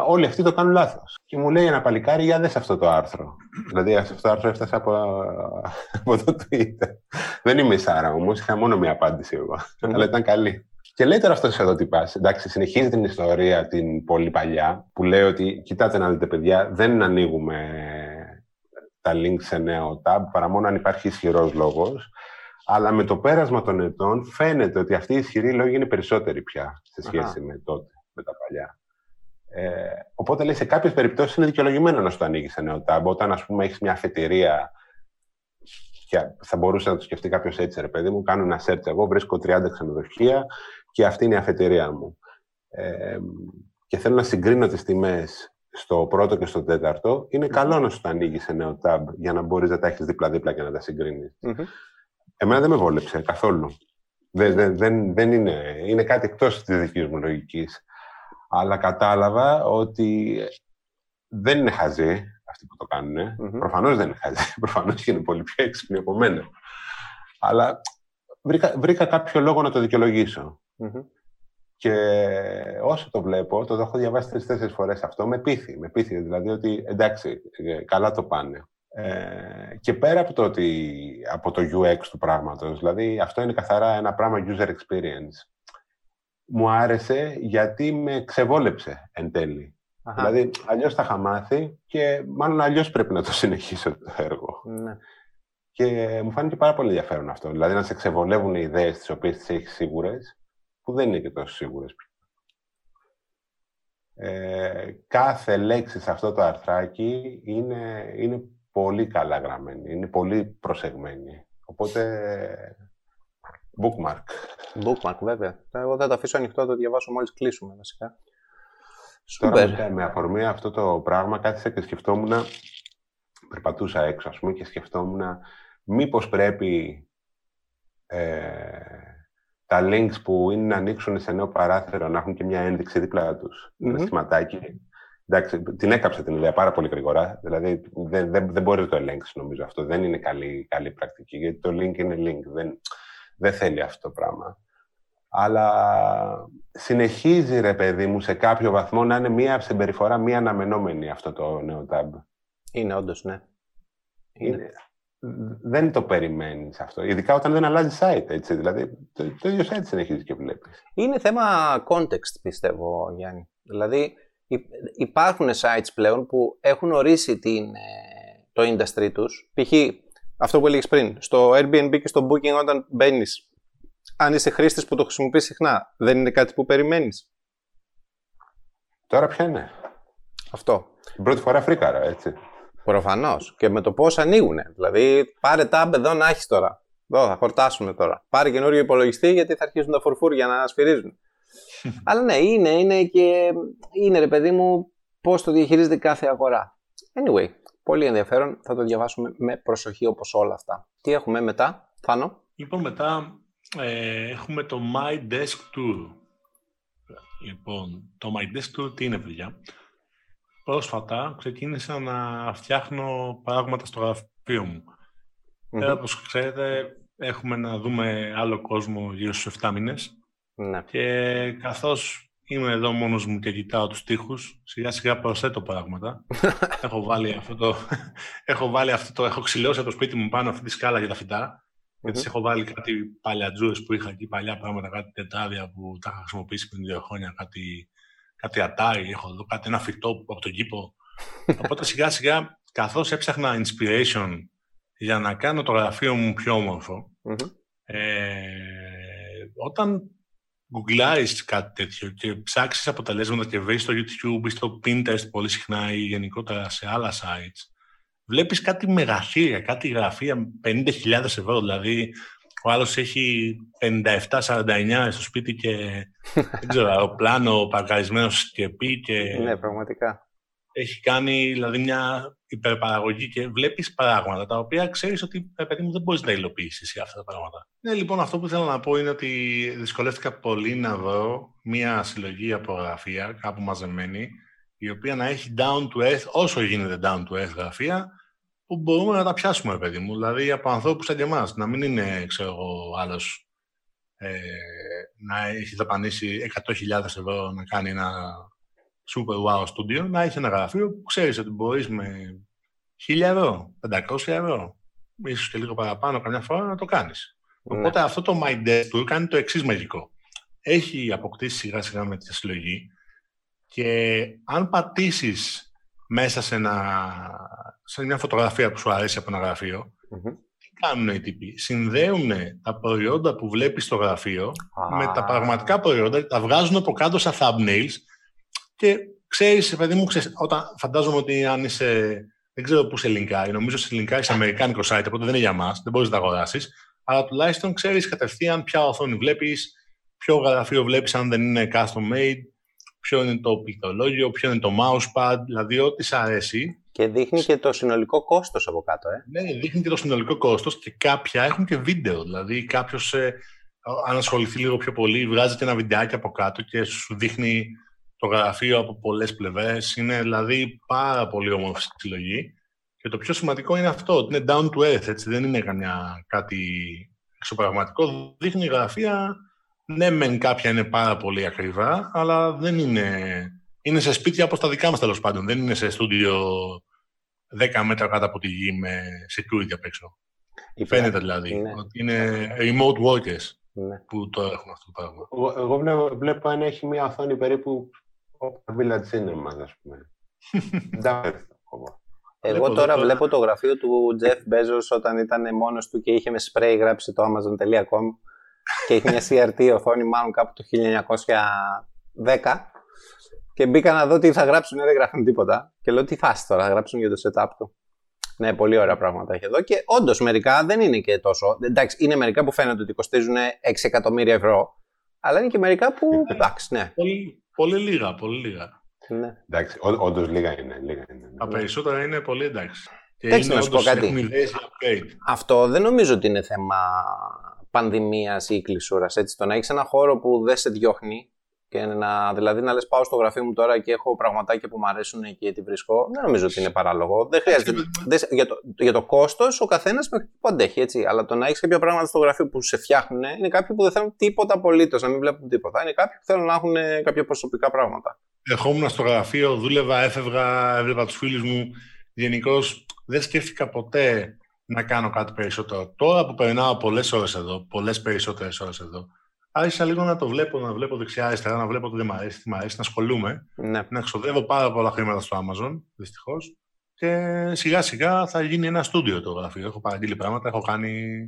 Όλοι αυτοί το κάνουν λάθος. Και μου λέει ένα παλικάρι, για δες αυτό το άρθρο. δηλαδή αυτό το άρθρο έφτασε από, από το Twitter. Δεν είμαι η Σάρα όμως, είχα μόνο μία απάντηση εγώ. Αλλά ήταν καλή. Και λέει τώρα αυτός εδώ τι πας. Εντάξει, συνεχίζει την ιστορία την πολύ παλιά, που λέει ότι, κοιτάτε να δείτε παιδιά, δεν ανοίγουμε τα link σε νέο tab, παρά μόνο αν υπάρχει ισχυρός λόγος. Αλλά με το πέρασμα των ετών φαίνεται ότι αυτή η ισχυρή λόγη είναι περισσότερη πια σε σχέση Αχα. με τότε, με τα παλιά. Οπότε λέει σε κάποιες περιπτώσεις είναι δικαιολογημένο να σου το ανοίγεις σε νέο tab. Όταν ας πούμε έχεις μια αφετηρία και θα μπορούσε να το σκεφτεί κάποιος έτσι, ρε παιδί μου, κάνω ένα search εγώ, βρίσκω 30 ξενοδοχεία και αυτή είναι η αφετηρία μου. Ε, και θέλω να συγκρίνω τις τιμές στο πρώτο και στο τέταρτο, είναι καλό να σου το ανοίγεις σε νέο tab για να μπορείς να τα έχεις δίπλα-δίπλα και να τα συγκρίνεις. Mm-hmm. Εμένα δεν με βόλεψε καθόλου. Δεν, δεν, δεν είναι, είναι κάτι εκτός της δικής μου λογικής. Αλλά κατάλαβα ότι δεν είναι χαζοί αυτοί που το κάνουν. Mm-hmm. Προφανώς δεν είναι χαζοί. Προφανώς και είναι πολύ πιο έξυπνοι από μένα. Αλλά βρήκα, βρήκα κάποιο λόγο να το δικαιολογήσω. Mm-hmm. Και όσο το βλέπω, το έχω διαβάσει τρει-τέσσερι φορές αυτό, με πείθει. Με πείθει δηλαδή ότι εντάξει, ε, καλά το πάνε. Ε, και πέρα από το, ότι, από το UX του πράγματος, δηλαδή αυτό είναι καθαρά ένα πράγμα user experience, μου άρεσε γιατί με ξεβόλεψε εν τέλει. Δηλαδή, αλλιώς τα είχα μάθει και μάλλον αλλιώς πρέπει να το συνεχίσω το έργο. Ναι. Και μου φάνηκε πάρα πολύ ενδιαφέρον αυτό. Δηλαδή, να σε ξεβολεύουν οι ιδέες τις οποίες τις έχεις σίγουρες, που δεν είναι και τόσο σίγουρες ε, κάθε λέξη σε αυτό το αρθράκι είναι, είναι πολύ καλά γραμμένη, είναι πολύ προσεγμένη. Οπότε, bookmark. Bookmark, βέβαια. Εγώ θα το αφήσω ανοιχτό, θα το διαβάσω μόλις κλείσουμε, βασικά. Τώρα, με αφορμή αυτό το πράγμα, κάθισα και σκεφτόμουν, περπατούσα έξω, ας πούμε, και σκεφτόμουν μήπως πρέπει ε, τα links που είναι να ανοίξουν σε νέο παράθυρο να έχουν και μια ένδειξη δίπλα τους, mm-hmm. ένα σχηματάκι. Εντάξει, την έκαψα την ιδέα πάρα πολύ γρήγορα. Δηλαδή, δεν, δεν, δεν μπορεί να το ελέγξεις, νομίζω αυτό. Δεν είναι καλή, καλή πρακτική, γιατί το link είναι link. Δεν, δεν θέλει αυτό το πράγμα. Αλλά συνεχίζει, ρε παιδί μου, σε κάποιο βαθμό να είναι μία συμπεριφορά, μία αναμενόμενη αυτό το νέο tab. Είναι, όντως, ναι. Είναι δεν το περιμένεις αυτό. Ειδικά όταν δεν αλλάζει site. Έτσι. Δηλαδή, το, το ίδιο site συνεχίζεις και βλέπεις. Είναι θέμα context, πιστεύω, Γιάννη. Δηλαδή, υπάρχουν sites πλέον που έχουν ορίσει την, ε, το industry τους. Π.χ. αυτό που έλεγες πριν, στο Airbnb και στο Booking, όταν μπαίνεις, αν είσαι χρήστης που το χρησιμοποιείς συχνά, δεν είναι κάτι που περιμένεις; Τώρα ποια είναι; Αυτό. Την πρώτη φορά φρίκαρα, έτσι. Προφανώς. Και με το πώς ανοίγουν. Δηλαδή, πάρε tab εδώ να έχεις τώρα. Εδώ θα χορτάσουμε τώρα. Πάρε καινούριο υπολογιστή γιατί θα αρχίσουν τα φορφούρια να σφυρίζουν. Αλλά ναι, είναι, είναι και είναι ρε παιδί μου πώς το διαχειρίζεται κάθε αγορά. Anyway, πολύ ενδιαφέρον. Θα το διαβάσουμε με προσοχή όπως όλα αυτά. Τι έχουμε μετά, Θάνο; Λοιπόν, μετά ε, έχουμε το My Desk Tour. Λοιπόν, το My Desk Tour τι είναι, παιδιά; Πρόσφατα ξεκίνησα να φτιάχνω πράγματα στο γραφείο μου. Mm-hmm. όπως ξέρετε, έχουμε να δούμε άλλο κόσμο γύρω στους 7 μήνες. Ναι. Και καθώς είμαι εδώ μόνος μου και κοιτάω τους τοίχους, σιγά σιγά προσθέτω πράγματα. έχω, βάλει αυτό το, έχω βάλει αυτό το, έχω ξυλώσει το σπίτι μου πάνω αυτή τη σκάλα για τα φυτά. Mm-hmm. Έτσι έχω βάλει κάτι παλιατζούες που είχα εκεί, παλιά πράγματα, κάτι τετράδια που τα είχα χρησιμοποιήσει πριν δύο χρόνια, κάτι κάτι ατάρι, έχω εδώ κάτι ένα φυτό από τον κήπο. Οπότε σιγά σιγά, καθώς έψαχνα inspiration για να κάνω το γραφείο μου πιο ομορφο, ε, όταν γκουγκλάρεις κάτι τέτοιο και ψάξεις αποτελέσματα και βρεις στο YouTube ή στο Pinterest πολύ συχνά ή γενικότερα σε άλλα sites, βλέπεις κάτι μεγαθύρια, κάτι γραφεία 50.000 ευρώ, δηλαδή ο άλλος έχει 57-49 στο σπίτι και δεν ξέρω, αεροπλάνο παρκαρισμένος σκεπή και... Ναι, πραγματικά. Έχει κάνει δηλαδή μια υπερπαραγωγή και βλέπεις πράγματα τα οποία ξέρεις ότι παιδί μου δεν μπορείς να υλοποιήσεις αυτά τα πράγματα. Ναι, λοιπόν, αυτό που θέλω να πω είναι ότι δυσκολεύτηκα πολύ να βρω μια συλλογή από γραφεία κάπου μαζεμένη η οποία να έχει down to earth, όσο γίνεται down to earth γραφεία, που μπορούμε να τα πιάσουμε, παιδί μου. Δηλαδή από ανθρώπους σαν και εμάς. Να μην είναι, ξέρω εγώ, άλλος ε, να έχει δαπανίσει 100.000 ευρώ να κάνει ένα super wow studio, να έχει ένα γραφείο που ξέρεις ότι μπορείς με 1.000 ευρώ, 500 ευρώ, ίσως και λίγο παραπάνω καμιά φορά να το κάνεις. Ναι. Οπότε αυτό το My Desk του κάνει το εξής μαγικό. Έχει αποκτήσει σιγά σιγά με τη συλλογή και αν πατήσεις μέσα σε, ένα, σε μια φωτογραφία που σου αρέσει από ένα γραφείο, τι κάνουν οι τύποι; Συνδέουν τα προϊόντα που βλέπεις στο γραφείο με τα πραγματικά προϊόντα, τα βγάζουν από κάτω σαν thumbnails και ξέρεις, παιδί μου, ξέρεις, όταν φαντάζομαι ότι αν είσαι, δεν ξέρω πού σε λινκάρει, νομίζω σε λινκάρει σε αμερικάνικο site, οπότε δεν είναι για μας, δεν μπορείς να τα αγοράσεις, αλλά τουλάχιστον ξέρεις κατευθείαν ποια οθόνη βλέπεις, ποιο γραφείο βλέπεις αν δεν είναι custom made, ποιο είναι το πληκτρολόγιο, ποιο είναι το mousepad, δηλαδή ό,τι σ' αρέσει. Και δείχνει και το συνολικό κόστος από κάτω, ε. Ναι, δείχνει και το συνολικό κόστος και κάποια έχουν και βίντεο, δηλαδή κάποιος ε, αν ασχοληθεί λίγο πιο πολύ, βγάζει και ένα βιντεάκι από κάτω και σου δείχνει το γραφείο από πολλές πλευρές. Είναι δηλαδή πάρα πολύ όμορφη συλλογή. Και το πιο σημαντικό είναι αυτό, ότι είναι down to earth, έτσι, δεν είναι καμιά κάτι εξωπραγματικό. Δείχνει γραφεία, ναι μεν κάποια είναι πάρα πολύ ακριβά, αλλά δεν είναι... Είναι σε σπίτια όπως τα δικά μας τέλος πάντων, δεν είναι σε στούντιο 10 μέτρα κάτω από τη γη με security απ' έξω. Φαίνεται δηλαδή ναι. ότι είναι remote workers ναι. που το έχουν αυτό το πράγμα. Εγώ, εγώ βλέπω, βλέπω αν έχει μια οθόνη περίπου όπως Village Cinema, ας πούμε. Εγώ τώρα βλέπω το γραφείο του Jeff Bezos όταν ήταν μόνος του και είχε με spray γράψει το amazon.com και είχε μια CRT οθόνη μάλλον κάπου το 1910 και μπήκα να δω τι θα γράψουν, δεν γράφουν τίποτα. Και λέω τι φάση τώρα, θα γράψουν για το setup του. Ναι, πολύ ωραία πράγματα έχει εδώ. Και όντως μερικά δεν είναι και τόσο. Εντάξει, είναι μερικά που φαίνεται ότι κοστίζουν 6 εκατομμύρια ευρώ. Αλλά είναι και μερικά που. Εντάξει, ναι. Πολύ, πολύ λίγα, πολύ λίγα. Ναι. Εντάξει, όντως λίγα είναι. Λίγα είναι Τα περισσότερα είναι πολύ εντάξει. Και εντάξει, να σου πω κάτι. Αυτό δεν νομίζω ότι είναι θέμα πανδημίας ή κλεισούρας. Το να έχεις ένα χώρο που δεν σε διώχνει και να, δηλαδή να λες πάω στο γραφείο μου τώρα και έχω πραγματάκια που μου αρέσουν και τη βρίσκω, δεν νομίζω ότι είναι παράλογο. Δεν χρειάζεται. για, το, για το κόστος ο καθένας με που αντέχει έτσι. Αλλά το να έχεις κάποια πράγματα στο γραφείο που σε φτιάχνουν είναι κάποιοι που δεν θέλουν τίποτα απολύτως, να μην βλέπουν τίποτα. Είναι κάποιοι που θέλουν να έχουν κάποια προσωπικά πράγματα. Ερχόμουν στο γραφείο, δούλευα, έφευγα, έβλεπα τους φίλους μου. Γενικώς δεν σκέφτηκα ποτέ να κάνω κάτι περισσότερο. Τώρα που περνάω πολλές ώρες εδώ, πολλές περισσότερες ώρες εδώ, άρχισα λίγο να το βλέπω, να βλέπω δεξιά-αριστερά, να βλέπω ότι δεν μου αρέσει, τι μου αρέσει, να ασχολούμαι. Ναι. Να εξοδεύω πάρα πολλά χρήματα στο Amazon, δυστυχώς. Και σιγά σιγά θα γίνει ένα στούντιο το γραφείο. Έχω παραγγείλει πράγματα, έχω κάνει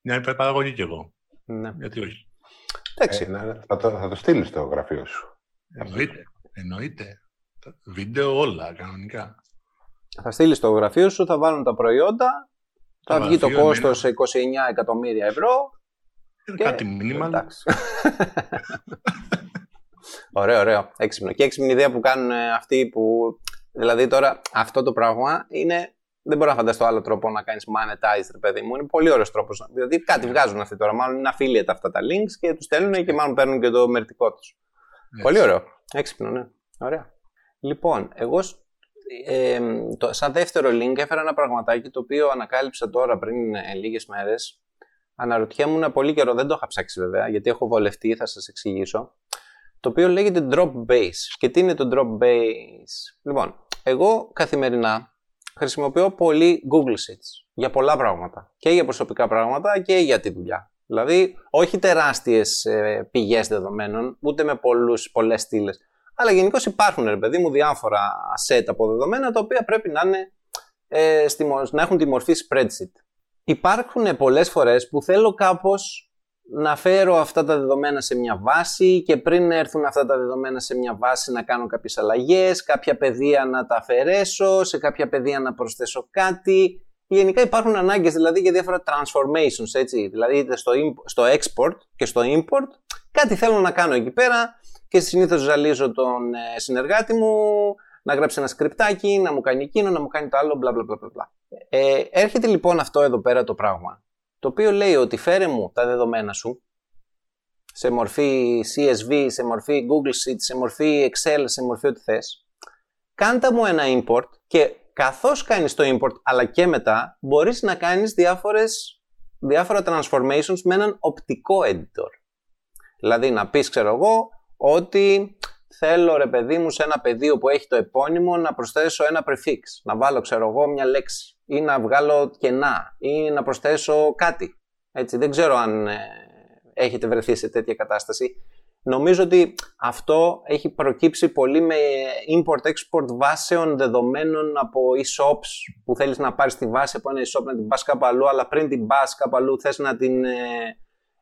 μια υπερπαραγωγή κι εγώ. Ναι. Γιατί όχι. Εντάξει. Ε, θα, το, θα το στείλεις στο γραφείο σου. Εννοείται. Εννοείται. Βίντεο όλα κανονικά. Θα στείλεις στο γραφείο σου, θα βάλουν τα προϊόντα, θα βγει το κόστος σε 29 εκατομμύρια ευρώ και... Κάτι μήνυμα. Εντάξει. ωραίο, ωραίο. Έξυπνο. Και έξυπνη ιδέα που κάνουν αυτοί που. Δηλαδή τώρα αυτό το πράγμα είναι. Δεν μπορώ να φανταστώ άλλο τρόπο να κάνεις monetize, ρε παιδί μου. Είναι πολύ ωραίος τρόπος. Δηλαδή κάτι βγάζουν αυτοί τώρα. Μάλλον είναι affiliate αυτά τα links και τους στέλνουν και μάλλον παίρνουν και το μερτικό τους. Πολύ ωραίο. Έξυπνο, ναι. Ωραία. Λοιπόν, εγώ ε, το, σαν δεύτερο link έφερα ένα πραγματάκι το οποίο ανακάλυψα τώρα πριν ε, λίγες μέρες αναρωτιέμουν πολύ καιρό, δεν το είχα ψάξει βέβαια, γιατί έχω βολευτεί, θα σας εξηγήσω, το οποίο λέγεται Drop Base. Και τι είναι το Drop Base? Λοιπόν, εγώ καθημερινά χρησιμοποιώ πολύ Google Sheets για πολλά πράγματα. Και για προσωπικά πράγματα και για τη δουλειά. Δηλαδή, όχι τεράστιες ε, πηγές δεδομένων, ούτε με πολλούς, πολλές στήλες. Αλλά γενικώς υπάρχουν, ρε παιδί μου, διάφορα set από δεδομένα, τα οποία πρέπει να, είναι, ε, στη, να έχουν τη μορφή spreadsheet υπάρχουν πολλές φορές που θέλω κάπως να φέρω αυτά τα δεδομένα σε μια βάση και πριν έρθουν αυτά τα δεδομένα σε μια βάση να κάνω κάποιες αλλαγές, κάποια πεδία να τα αφαιρέσω, σε κάποια πεδία να προσθέσω κάτι. Γενικά υπάρχουν ανάγκες δηλαδή για διάφορα transformations, έτσι. Δηλαδή είτε στο, στο export και στο import κάτι θέλω να κάνω εκεί πέρα και συνήθως ζαλίζω τον ε, συνεργάτη μου να γράψει ένα σκριπτάκι, να μου κάνει εκείνο, να μου κάνει το άλλο, μπλα μπλα μπλα μπλα. Ε, έρχεται λοιπόν αυτό εδώ πέρα το πράγμα, το οποίο λέει ότι φέρε μου τα δεδομένα σου σε μορφή CSV, σε μορφή Google Sheet, σε μορφή Excel, σε μορφή ό,τι θες. Κάντα μου ένα import και καθώς κάνεις το import αλλά και μετά μπορείς να κάνεις διάφορες, διάφορα transformations με έναν οπτικό editor. Δηλαδή να πεις ξέρω εγώ ότι θέλω ρε παιδί μου σε ένα πεδίο που έχει το επώνυμο να προσθέσω ένα prefix, να βάλω ξέρω εγώ μια λέξη ή να βγάλω κενά ή να προσθέσω κάτι. Έτσι, δεν ξέρω αν ε, έχετε βρεθεί σε τέτοια κατάσταση. Νομίζω ότι αυτό έχει προκύψει πολύ με import-export βάσεων δεδομένων από e-shops που θέλεις να πάρεις τη βάση από ένα e-shop να την πας κάπου αλλού, αλλά πριν την πας κάπου αλλού θες να την ε,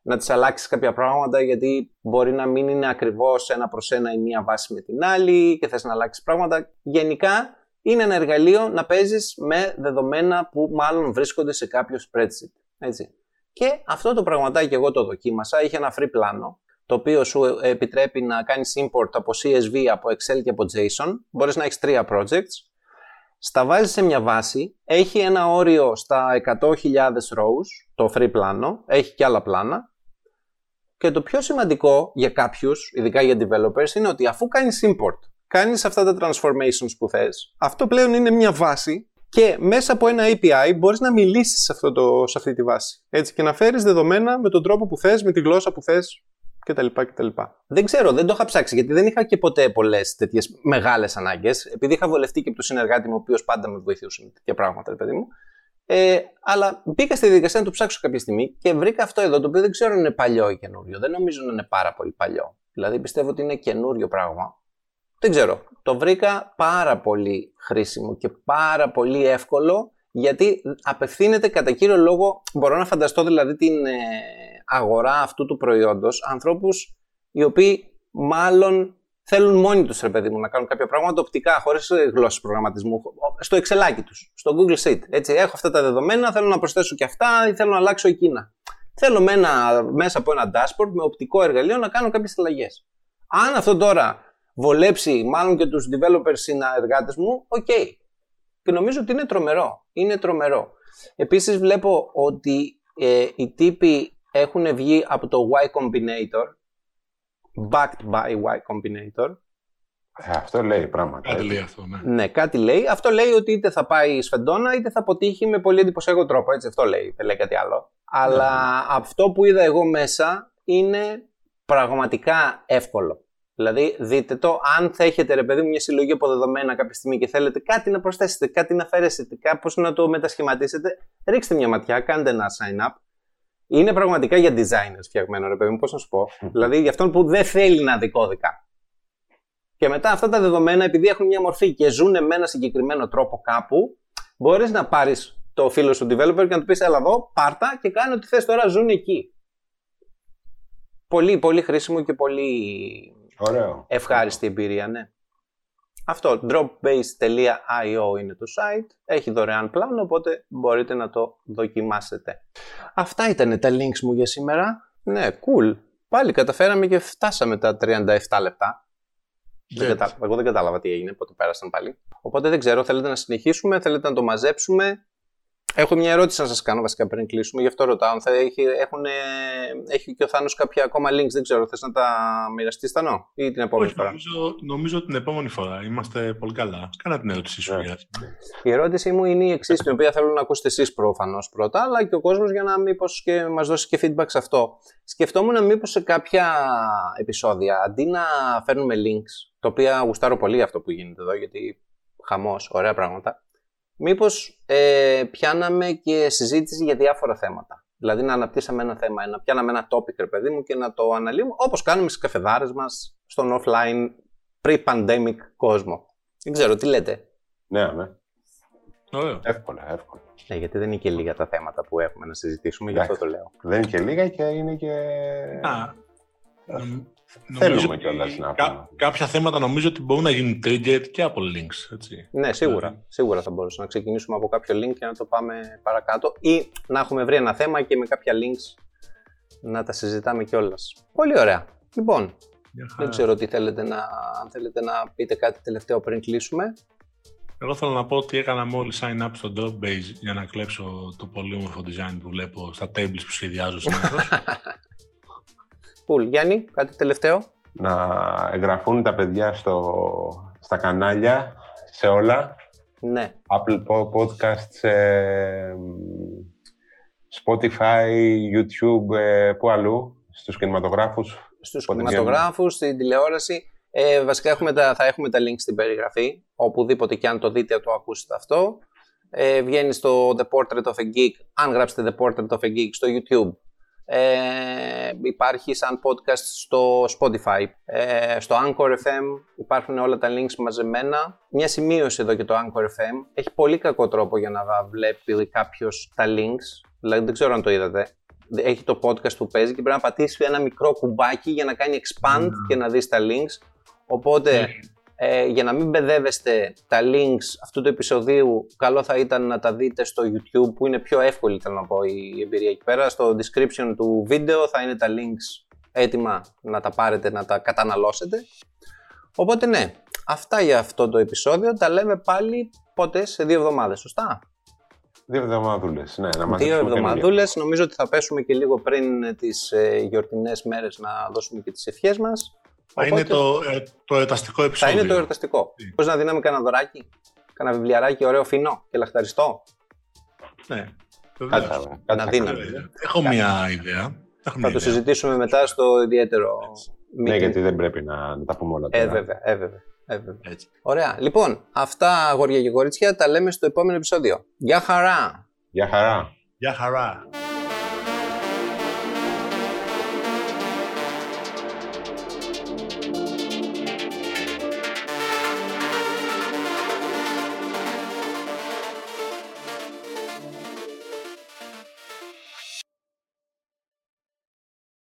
να τις αλλάξεις κάποια πράγματα γιατί μπορεί να μην είναι ακριβώς ένα προς ένα η μία βάση με την άλλη και θες να αλλάξεις πράγματα. Γενικά είναι ένα εργαλείο να παίζεις με δεδομένα που μάλλον βρίσκονται σε κάποιο spreadsheet. Έτσι. Και αυτό το πραγματάκι εγώ το δοκίμασα, είχε ένα free πλάνο το οποίο σου επιτρέπει να κάνεις import από CSV, από Excel και από JSON. Μπορείς να έχεις τρία projects. Στα βάζεις σε μια βάση, έχει ένα όριο στα 100.000 rows, το free πλάνο, έχει και άλλα πλάνα. Και το πιο σημαντικό για κάποιους, ειδικά για developers, είναι ότι αφού κάνεις import, κάνεις αυτά τα transformations που θες, αυτό πλέον είναι μια βάση και μέσα από ένα API μπορείς να μιλήσεις σε, αυτό το, σε αυτή τη βάση. Έτσι, και να φέρεις δεδομένα με τον τρόπο που θες, με τη γλώσσα που θες κτλ. κτλ. Δεν ξέρω, δεν το είχα ψάξει γιατί δεν είχα και ποτέ πολλές τέτοιες μεγάλες ανάγκες. Επειδή είχα βολευτεί και από τον συνεργάτη μου, ο οποίος πάντα με βοηθούσε με τέτοια πράγματα, ρε παιδί μου. Ε, αλλά μπήκα στη διαδικασία να το ψάξω κάποια στιγμή και βρήκα αυτό εδώ, το οποίο δεν ξέρω αν είναι παλιό ή καινούριο. Δεν νομίζω να είναι πάρα πολύ παλιό. Δηλαδή πιστεύω ότι είναι καινούριο πράγμα. Δεν ξέρω. Το βρήκα πάρα πολύ χρήσιμο και πάρα πολύ εύκολο γιατί απευθύνεται κατά κύριο λόγο, μπορώ να φανταστώ δηλαδή την ε, αγορά αυτού του προϊόντος, ανθρώπους οι οποίοι μάλλον θέλουν μόνοι τους, ρε παιδί μου, να κάνουν κάποια πράγματα οπτικά, χωρίς γλώσσες προγραμματισμού, στο Excel άκι τους, στο Google Sheet. Έτσι, έχω αυτά τα δεδομένα, θέλω να προσθέσω και αυτά ή θέλω να αλλάξω εκείνα. Θέλω με ένα, μέσα από ένα dashboard, με οπτικό εργαλείο, να κάνω κάποιες αλλαγές. Αν αυτό τώρα βολέψει μάλλον και τους developers συνεργάτες μου, OK. Okay. Και νομίζω ότι είναι τρομερό. Είναι τρομερό. Επίσης βλέπω ότι ε, οι τύποι έχουν βγει από το Y Combinator, backed by Y Combinator. Ε, αυτό λέει πράγματα. Κάτι λέει αυτό, ναι. Ναι, κάτι λέει. Αυτό λέει ότι είτε θα πάει σφεντόνα είτε θα αποτύχει με πολύ εντυπωσιακό τρόπο. Έτσι, αυτό λέει. Δεν λέει κάτι άλλο. Αλλά ναι. αυτό που είδα εγώ μέσα είναι πραγματικά εύκολο. Δηλαδή, δείτε το, αν θα έχετε ρε παιδί μου μια συλλογή από δεδομένα κάποια στιγμή και θέλετε κάτι να προσθέσετε, κάτι να αφαιρέσετε, κάπως να το μετασχηματίσετε, ρίξτε μια ματιά, κάντε ένα sign up. Είναι πραγματικά για designers φτιαγμένο, ρε παιδί μου, πώς να σου πω. δηλαδή, για αυτόν που δεν θέλει να δει κώδικα. Και μετά αυτά τα δεδομένα, επειδή έχουν μια μορφή και ζουν με ένα συγκεκριμένο τρόπο κάπου, μπορείς να πάρεις το φίλο σου developer και να του πεις: Έλα εδώ, πάρτα και κάνει ό,τι θες τώρα, ζουν εκεί. Πολύ, πολύ χρήσιμο και πολύ Ωραίο. Ευχάριστη εμπειρία, ναι. Αυτό, dropbase.io είναι το site, έχει δωρεάν πλάνο, οπότε μπορείτε να το δοκιμάσετε. Αυτά ήταν τα links μου για σήμερα. Ναι, cool. Πάλι καταφέραμε και φτάσαμε τα 37 λεπτά. Δεν Εγώ δεν κατάλαβα τι έγινε, πότε πέρασαν πάλι. Οπότε δεν ξέρω, θέλετε να συνεχίσουμε, θέλετε να το μαζέψουμε. Έχω μια ερώτηση να σας κάνω βασικά πριν κλείσουμε, γι' αυτό ρωτάω. Θα έχει, έχουν, έχει και ο Θάνος κάποια ακόμα links, δεν ξέρω. Θες να τα μοιραστείς, Θανό, ή την επόμενη Όχι, φορά; Νομίζω, νομίζω την επόμενη φορά. Είμαστε πολύ καλά. Κάνα την ερώτησή σου. Yeah. Η ερώτησή μου είναι η εξής, την οποία θέλω να ακούσετε εσείς προφανώς πρώτα, αλλά και ο κόσμος για να μήπως και μας δώσει και feedback σε αυτό. Σκεφτόμουν μήπως σε κάποια επεισόδια, αντί να φέρνουμε links, τα οποία γουστάρω πολύ αυτό που γίνεται εδώ, γιατί χαμός, ωραία πράγματα μήπως ε, πιάναμε και συζήτηση για διάφορα θέματα. Δηλαδή να αναπτύσσαμε ένα θέμα, να πιάναμε ένα topic, ρε παιδί μου, και να το αναλύουμε όπως κάνουμε στις καφεδάρες μας, στον offline, pre-pandemic κόσμο. Δεν ξέρω, τι λέτε; Ναι, ναι. Ωραίο. Εύκολα, εύκολα. Ναι, γιατί δεν είναι και λίγα τα θέματα που έχουμε να συζητήσουμε, γι' αυτό το λέω. Δεν είναι και λίγα και είναι και... Α, Θέλουμε κιόλας να πούμε. Κάποια θέματα νομίζω ότι μπορούν να γίνουν triggered και από links. Έτσι. Ναι, σίγουρα. Δηλαδή. Σίγουρα θα μπορούσαμε να ξεκινήσουμε από κάποιο link και να το πάμε παρακάτω ή να έχουμε βρει ένα θέμα και με κάποια links να τα συζητάμε κιόλας. Πολύ ωραία. Λοιπόν, δεν ξέρω τι θέλετε να, αν θέλετε να πείτε κάτι τελευταίο πριν κλείσουμε. Εγώ θέλω να πω ότι έκανα μόλις sign up στο Dropbase για να κλέψω το πολύ όμορφο design που βλέπω στα tables που σχεδιάζω συνήθως. Cool. Γιάννη, κάτι τελευταίο; Να εγγραφούν τα παιδιά στο, στα κανάλια, σε όλα. Ναι. Apple Podcasts, Spotify, YouTube, ε, πού αλλού, στους κινηματογράφους. Στους κινηματογράφους, στην τηλεόραση. Ε, βασικά έχουμε τα, θα έχουμε τα links στην περιγραφή, οπουδήποτε και αν το δείτε το ακούσετε αυτό. Ε, βγαίνει στο The Portrait of a Geek, αν γράψετε The Portrait of a Geek στο YouTube, ε, υπάρχει σαν podcast στο Spotify. Ε, στο Anchor FM υπάρχουν όλα τα links μαζεμένα. Μια σημείωση εδώ και το Anchor FM. Έχει πολύ κακό τρόπο για να βλέπει κάποιος τα links. Δηλαδή δεν ξέρω αν το είδατε. έχει το podcast που παίζει και πρέπει να πατήσεις ένα μικρό κουμπάκι για να κάνει expand και να δεις τα links. Οπότε, Ναι. Ε, για να μην μπεδεύεστε τα links αυτού του επεισοδίου, καλό θα ήταν να τα δείτε στο YouTube που είναι πιο εύκολη, θέλω να πω, η εμπειρία εκεί πέρα. Στο description του βίντεο θα είναι τα links έτοιμα να τα πάρετε, να τα καταναλώσετε. Οπότε ναι, αυτά για αυτό το επεισόδιο. Τα λέμε πάλι πότε, σε δύο εβδομάδες, σωστά; Δύο εβδομαδούλες, ναι, να μας Δύο εβδομαδούλες. Νομίζω ότι θα πέσουμε και λίγο πριν τις ε, γιορτινές μέρες να δώσουμε και τις ευχές μας. Θα είναι το, ε, το εορταστικό θα επεισόδιο. είναι το εορταστικό. Τι. Πώς να δίναμε κανένα δωράκι, κανένα βιβλιαράκι ωραίο φινό και λαχταριστό; Ναι, βεβαίως. Κάτσα, κάτσα, Να δίνει. κάτσα. Ε, Έχω μια ιδέα. Έχω Θα μια το ιδέα. συζητήσουμε μετά στο ιδιαίτερο Ναι, meeting. γιατί δεν πρέπει να, να τα πούμε όλα Ε, τώρα. βέβαια, ε, βέβαια, ε, βέβαια. Έτσι. Ωραία. Λοιπόν, αυτά αγόρια και κορίτσια τα λέμε στο επόμενο επεισόδιο. Γεια χαρά! Γεια χαρά. Γεια χαρά.